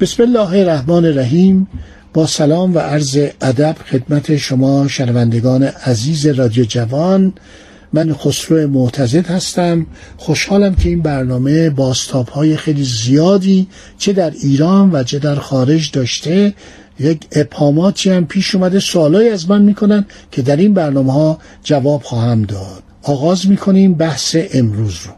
بسم الله الرحمن الرحیم. با سلام و عرض ادب خدمت شما شنوندگان عزیز رادیو جوان. من خسرو معتزد هستم. خوشحالم که این برنامه باستاب های خیلی زیادی چه در ایران و چه در خارج داشته یک اپاماتی هم پیش اومده سوالایی از من می‌کنن که در این برنامه ها جواب خواهم داد. آغاز می‌کنیم بحث امروز رو.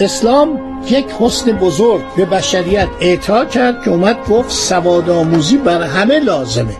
اسلام یک حسن بزرگ به بشریت اعطا کرد که اومد گفت سواد آموزی بر همه لازمه.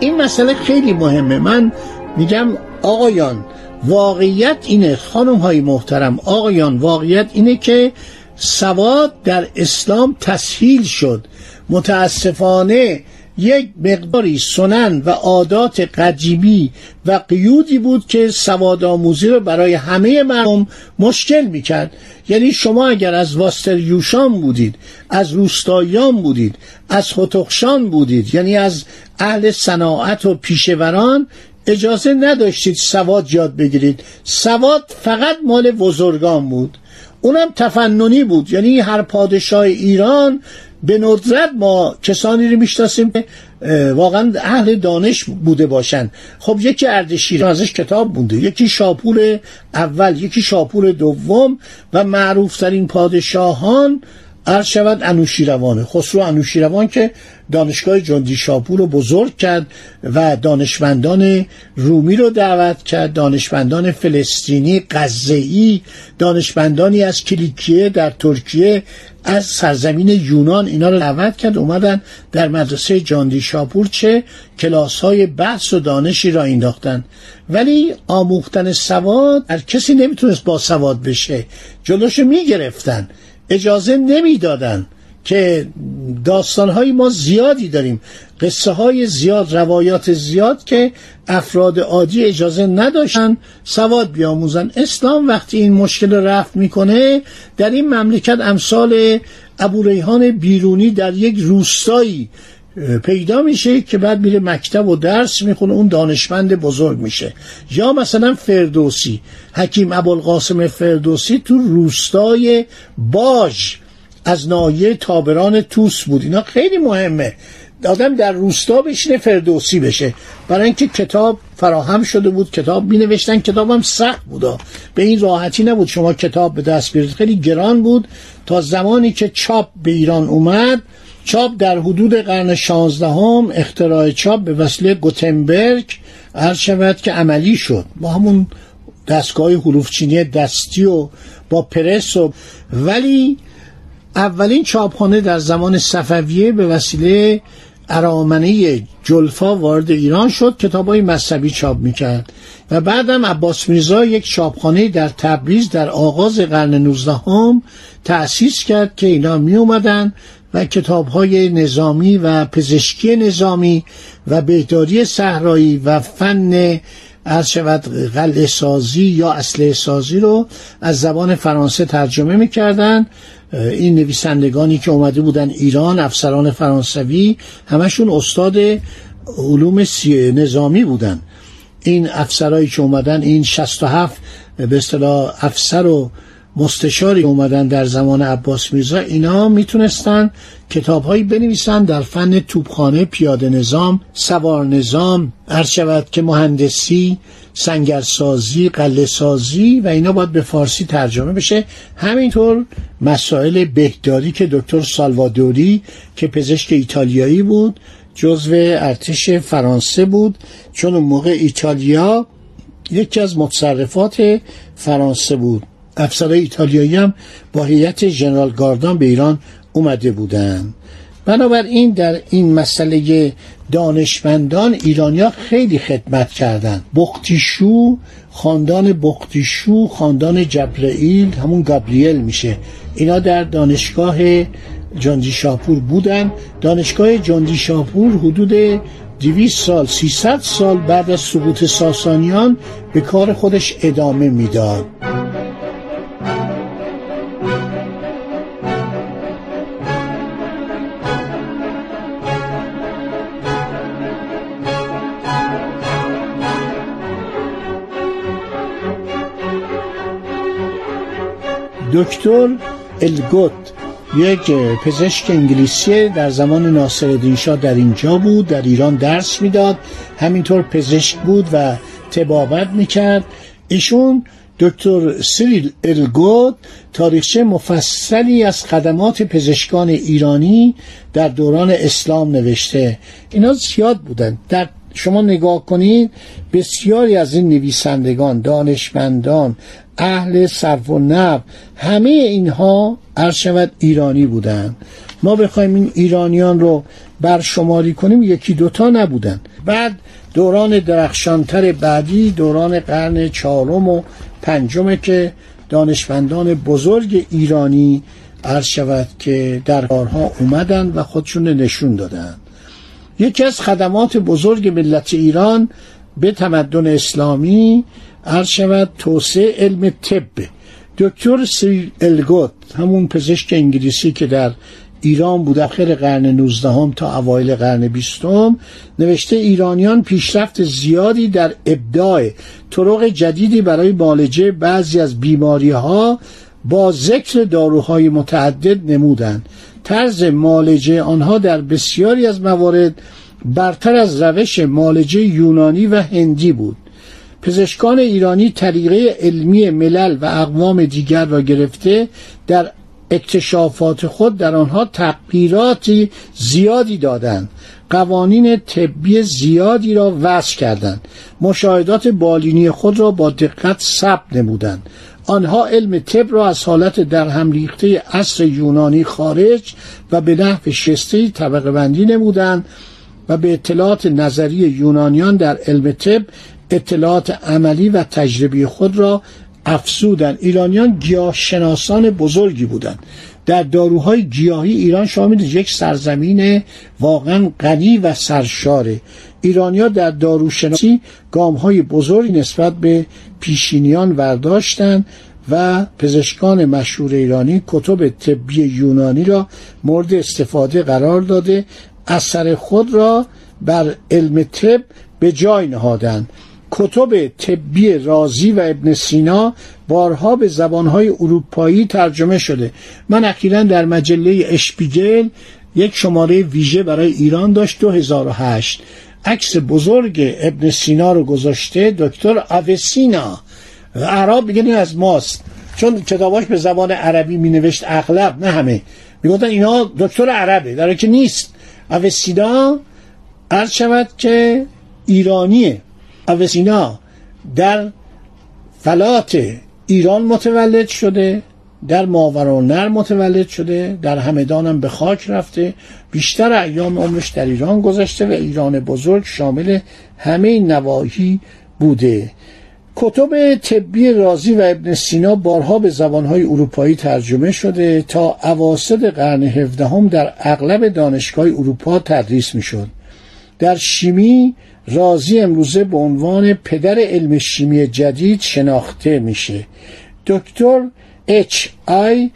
این مسئله خیلی مهمه. من میگم آقایان واقعیت اینه خانم های محترم آقایان واقعیت اینه که سواد در اسلام تسهیل شد. متاسفانه یک مقداری سنن و عادات قجیبی و قیودی بود که سواد آموزی رو برای همه مردم مشکل می‌کرد. یعنی شما اگر از واستریوشان بودید از روستاییان بودید از خطخشان بودید یعنی از اهل صناعت و پیشوران اجازه نداشتید سواد یاد بگیرید. سواد فقط مال بزرگان بود. اونم تفننی بود. یعنی هر پادشاه ایران به ندرت ما کسانی رو می‌شناسیم که واقعا اهل دانش بوده باشند خب یکی اردشیر ازش کتاب بوده یکی شاپور اول یکی شاپور دوم و معروفترین پادشاهان عرض شود انوشیروانه خسرو انوشیروان که دانشگاه جندی شاپور رو بزرگ کرد و دانشمندان رومی رو دعوت کرد دانشمندان فلسطینی قزه‌ای دانشمندانی از کلیکیه در ترکیه از سرزمین یونان اینا رو دعوت کرد اومدن در مدرسه جاندی شاپور چه کلاس های بحث و دانشی را انداختن. ولی آموختن سواد هر کسی نمی‌تونست با سواد بشه جلوشو می‌گرفتن. اجازه نمی‌دادن که داستانهای ما زیادی داریم. قصه های زیاد روایات زیاد که افراد عادی اجازه نداشتن سواد بیاموزن. اسلام وقتی این مشکل رفت می‌کنه در این مملکت امثال ابو ریحان بیرونی در یک روستایی پیدا میشه که بعد میره مکتب و درس می‌خونه اون دانشمند بزرگ میشه. یا مثلا فردوسی حکیم ابوالقاسم فردوسی تو روستای باج از نایه تابران توس بود. اینا خیلی مهمه. آدم در روستا بشینه فردوسی بشه. برای اینکه کتاب فراهم شده بود کتاب می نوشتن کتابم سخت بودا به این راحتی نبود شما کتاب به دست بیارید. خیلی گران بود. تا زمانی که چاپ به ایران اومد چاپ در حدود قرن شانزدهم اختراع چاپ به وسیله گوتنبرگ عرض شود که عملی شد. با همون دستگاه حروفچینی دستی و با پرس و ولی اولین چاپخانه در زمان صفویه به وسیله ارامنه جلفا وارد ایران شد کتاب های مذهبی چاپ می‌کرد. و بعدم عباس میرزا یک چاپخانه در تبریز در آغاز قرن 19 هم تأسیس کرد که اینا می اومدن و کتاب های نظامی و پزشکی نظامی و بهداری صحرایی و فن از شود سازی یا اصله سازی رو از زبان فرانسه ترجمه می‌کردن. این نویسندگانی که اومده بودن ایران افسران فرانسوی همشون استاد علوم نظامی بودن. این افسرهایی که اومدن این 67 به اصطلاح افسر و مستشاری اومدن در زمان عباس میرزا اینا می‌تونستن کتابهایی بنویسن در فن توپخانه پیاده نظام سوار نظام شود که مهندسی سنگرسازی قله سازی و اینا باید به فارسی ترجمه بشه. همینطور مسائل بهداری که دکتر سالوادوری که پزشک ایتالیایی بود جزو ارتش فرانسه بود چون اون موقع ایتالیا یکی از متصرفات فرانسه بود. افسرهای ایتالیایی هم با هیئت ژنرال گاردان به ایران اومده بودند بنابراین در این مسئله دانشمندان ایرانیا خیلی خدمت کردند بختیشو خاندان بختیشو خاندان جبرئیل همون گابریل میشه. اینا در دانشگاه جاندی شاپور بودن. دانشگاه جاندی شاپور حدود 200 سال 300 سال بعد از سقوط ساسانیان به کار خودش ادامه می‌داد. دکتر الگوت یک پزشک انگلیسی در زمان ناصرالدین شاه در اینجا بود در ایران درس می‌داد. همینطور پزشک بود و تبابت می‌کرد. ایشون دکتر سیریل الگوت تاریخچه مفصلی از خدمات پزشکان ایرانی در دوران اسلام نوشته. اینا زیاد بودن. در شما نگاه کنید بسیاری از این نویسندگان دانشمندان اهل صرف و نب همه اینها عرض شود ایرانی بودند. ما بخوایم این ایرانیان رو برشماری کنیم یکی دوتا نبودن. بعد دوران درخشانتر بعدی دوران قرن چهارم و پنجمه که دانشمندان بزرگ ایرانی عرض شود که در کارها اومدن و خودشون نشون دادن. یکی از خدمات بزرگ ملت ایران به تمدن اسلامی عرض شود توسعه علم طب. دکتر سری الگوت همون پزشک انگلیسی که در ایران بود اخر قرن 19 تا اوایل قرن 20 نوشته ایرانیان پیشرفت زیادی در ابداع طرق جدیدی برای معالجه بعضی از بیماری ها با ذکر داروهای متعدد نمودند. طرز معالجه آنها در بسیاری از موارد برتر از روش معالجه یونانی و هندی بود. پزشکان ایرانی طریقه علمی ملل و اقوام دیگر را گرفته در اکتشافات خود در آنها تغییراتی زیادی دادند. قوانین طبی زیادی را وضع کردند. مشاهدات بالینی خود را با دقت ثبت نمودند. آنها علم طب را از حالت در هم ریخته عصر یونانی خارج و به نحو شسته طبقه بندی نمودند. و به اطلاعات نظری یونانیان در علم طب اطلاعات عملی و تجربی خود را افزودند ایرانیان گیاه شناسان بزرگی بودند. در داروهای گیاهی ایران شامل یک سرزمین واقعا غنی و سرشاره. ایرانیا در داروشناسی های بزرگی نسبت به پیشینیان ورداشتند و پزشکان مشهور ایرانی کتب طبی یونانی را مورد استفاده قرار داده اثر خود را بر علم طب به جای نهادند. کتب طبی رازی و ابن سینا بارها به زبانهای اروپایی ترجمه شده. من اخیرا در مجله اشپیگل یک شماره ویژه برای ایران داشت 2008 عکس بزرگ ابن سینا رو گذاشته دکتر اوسینا عرب میگن از ماست چون کتاباش به زبان عربی می نوشت اغلب نه همه. می‌گفتن اینا دکتر عربه در که نیست. اوسینا عرض شود که ایرانیه. اوسینا در فلات ایران متولد شده در ماورانر متولد شده در همدان هم به خاک رفته بیشتر ایام عمرش در ایران گذشته و ایران بزرگ شامل همه نواحی بوده. کتب طبی رازی و ابن سینا بارها به زبانهای اروپایی ترجمه شده تا اواسط قرن هفدهم در اغلب دانشگاه اروپا تدریس می‌شد. در شیمی رازی امروزه به عنوان پدر علم شیمی جدید شناخته میشه. دکتر اچ آی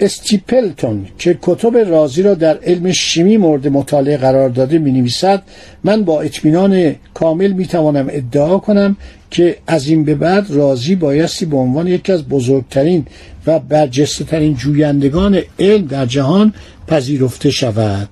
استیپلتون که کتب رازی را در علم شیمی مورد مطالعه قرار داده می نویسد من با اطمینان کامل می توانم ادعا کنم که از این به بعد رازی بایستی به عنوان یکی از بزرگترین و برجسته ترین جویندگان علم در جهان پذیرفته شود.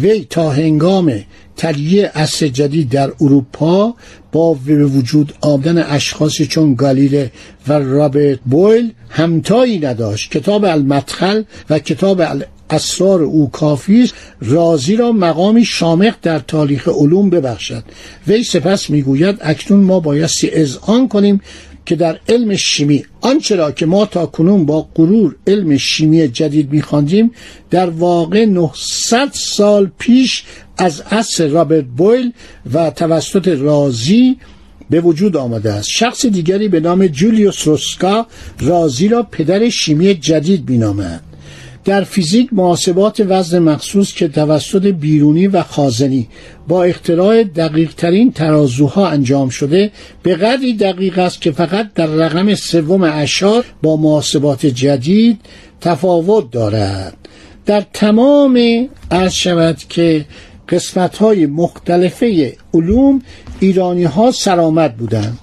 وی تا هنگام تلیه اصر جدید در اروپا با به وجود آمدن اشخاصی چون گالیله و رابرت بویل همتایی نداشت. کتاب المدخل و کتاب اسرار او کافی است. رازی را مقامی شامخ در تاریخ علوم ببخشد. وی سپس می‌گوید اکنون ما بایستی اذعان کنیم که در علم شیمی آنچه را که ما تا کنون با غرور علم شیمی جدید میخواندیم در واقع 900 سال پیش از عصر رابرت بویل و توسط رازی به وجود آمده است. شخص دیگری به نام جولیوس روسکا رازی را پدر شیمی جدید مینامد در فیزیک محاسبات وزن مخصوص که توسط بیرونی و خازنی با اختراع دقیق ترین ترازوها انجام شده به قدری دقیق است که فقط در رقم سوم اشار با محاسبات جدید تفاوت دارد. در تمام عرض شود که قسمت های مختلفه علوم ایرانی ها سرآمد بودند.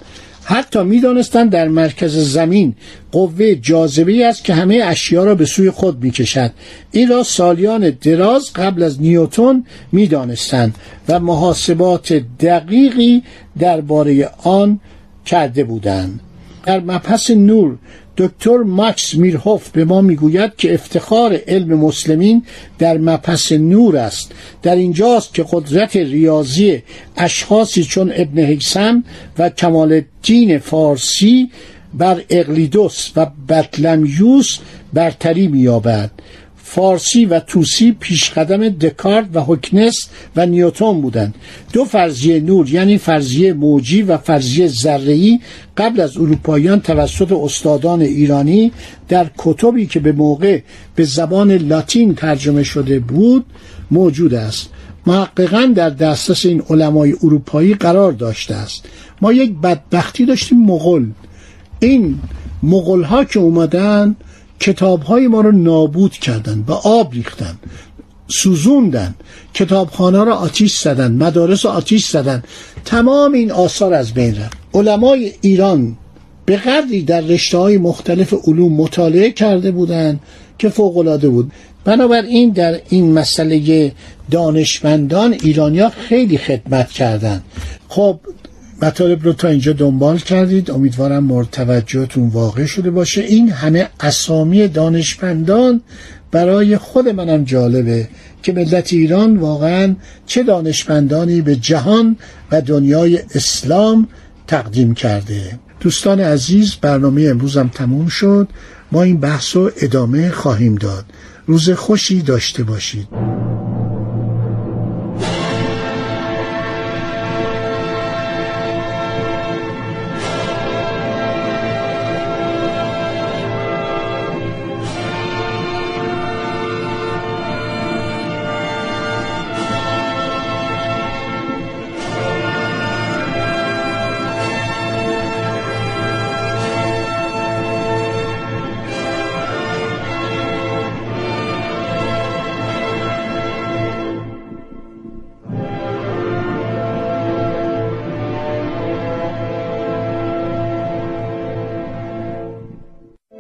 حتی می‌دانستند در مرکز زمین قوه جاذبه است که همه اشیا را به سوی خود می‌کشد. این را سالیان دراز قبل از نیوتون می‌دانستند و محاسبات دقیقی درباره آن کرده بودند. در مبحث نور دکتر ماکس میرهوف به ما می‌گوید که افتخار علم مسلمین در مپس نور است. در اینجاست که قدرت ریاضی اشخاصی چون ابن حیسم و کمال الدین فارسی بر اقلیدوس و بطلمیوس برتری مییابد. فارسی و توسی پیشقدم دکارت و هوکنس و نیوتون بودند. دو فرضیه نور یعنی فرضیه موجی و فرضیه ذره‌ای قبل از اروپاییان توسط استادان ایرانی در کتبی که به موقع به زبان لاتین ترجمه شده بود موجود است. محققا در دسترس این علمای اروپایی قرار داشته است. ما یک بدبختی داشتیم مغل این مغل ها که اومدن کتاب های ما رو نابود کردن و آب ریختن سوزوندن. کتابخانه را آتیش زدن مدارس را آتیش زدن. تمام این آثار از بین رفت. علمای ایران به قدری در رشته های مختلف علوم مطالعه کرده بودند که فوقالعاده بود. بنابراین در این مسئله دانشمندان ایرانیا خیلی خدمت کردند خب مطالب رو تا اینجا دنبال کردید. امیدوارم مورد توجهتون واقع شده باشه. این همه اسامی دانشمندان برای خود منم جالبه که ملت ایران واقعا چه دانشمندانی به جهان و دنیای اسلام تقدیم کرده. دوستان عزیز برنامه امروزم تموم شد. ما این بحث رو ادامه خواهیم داد. روز خوشی داشته باشید.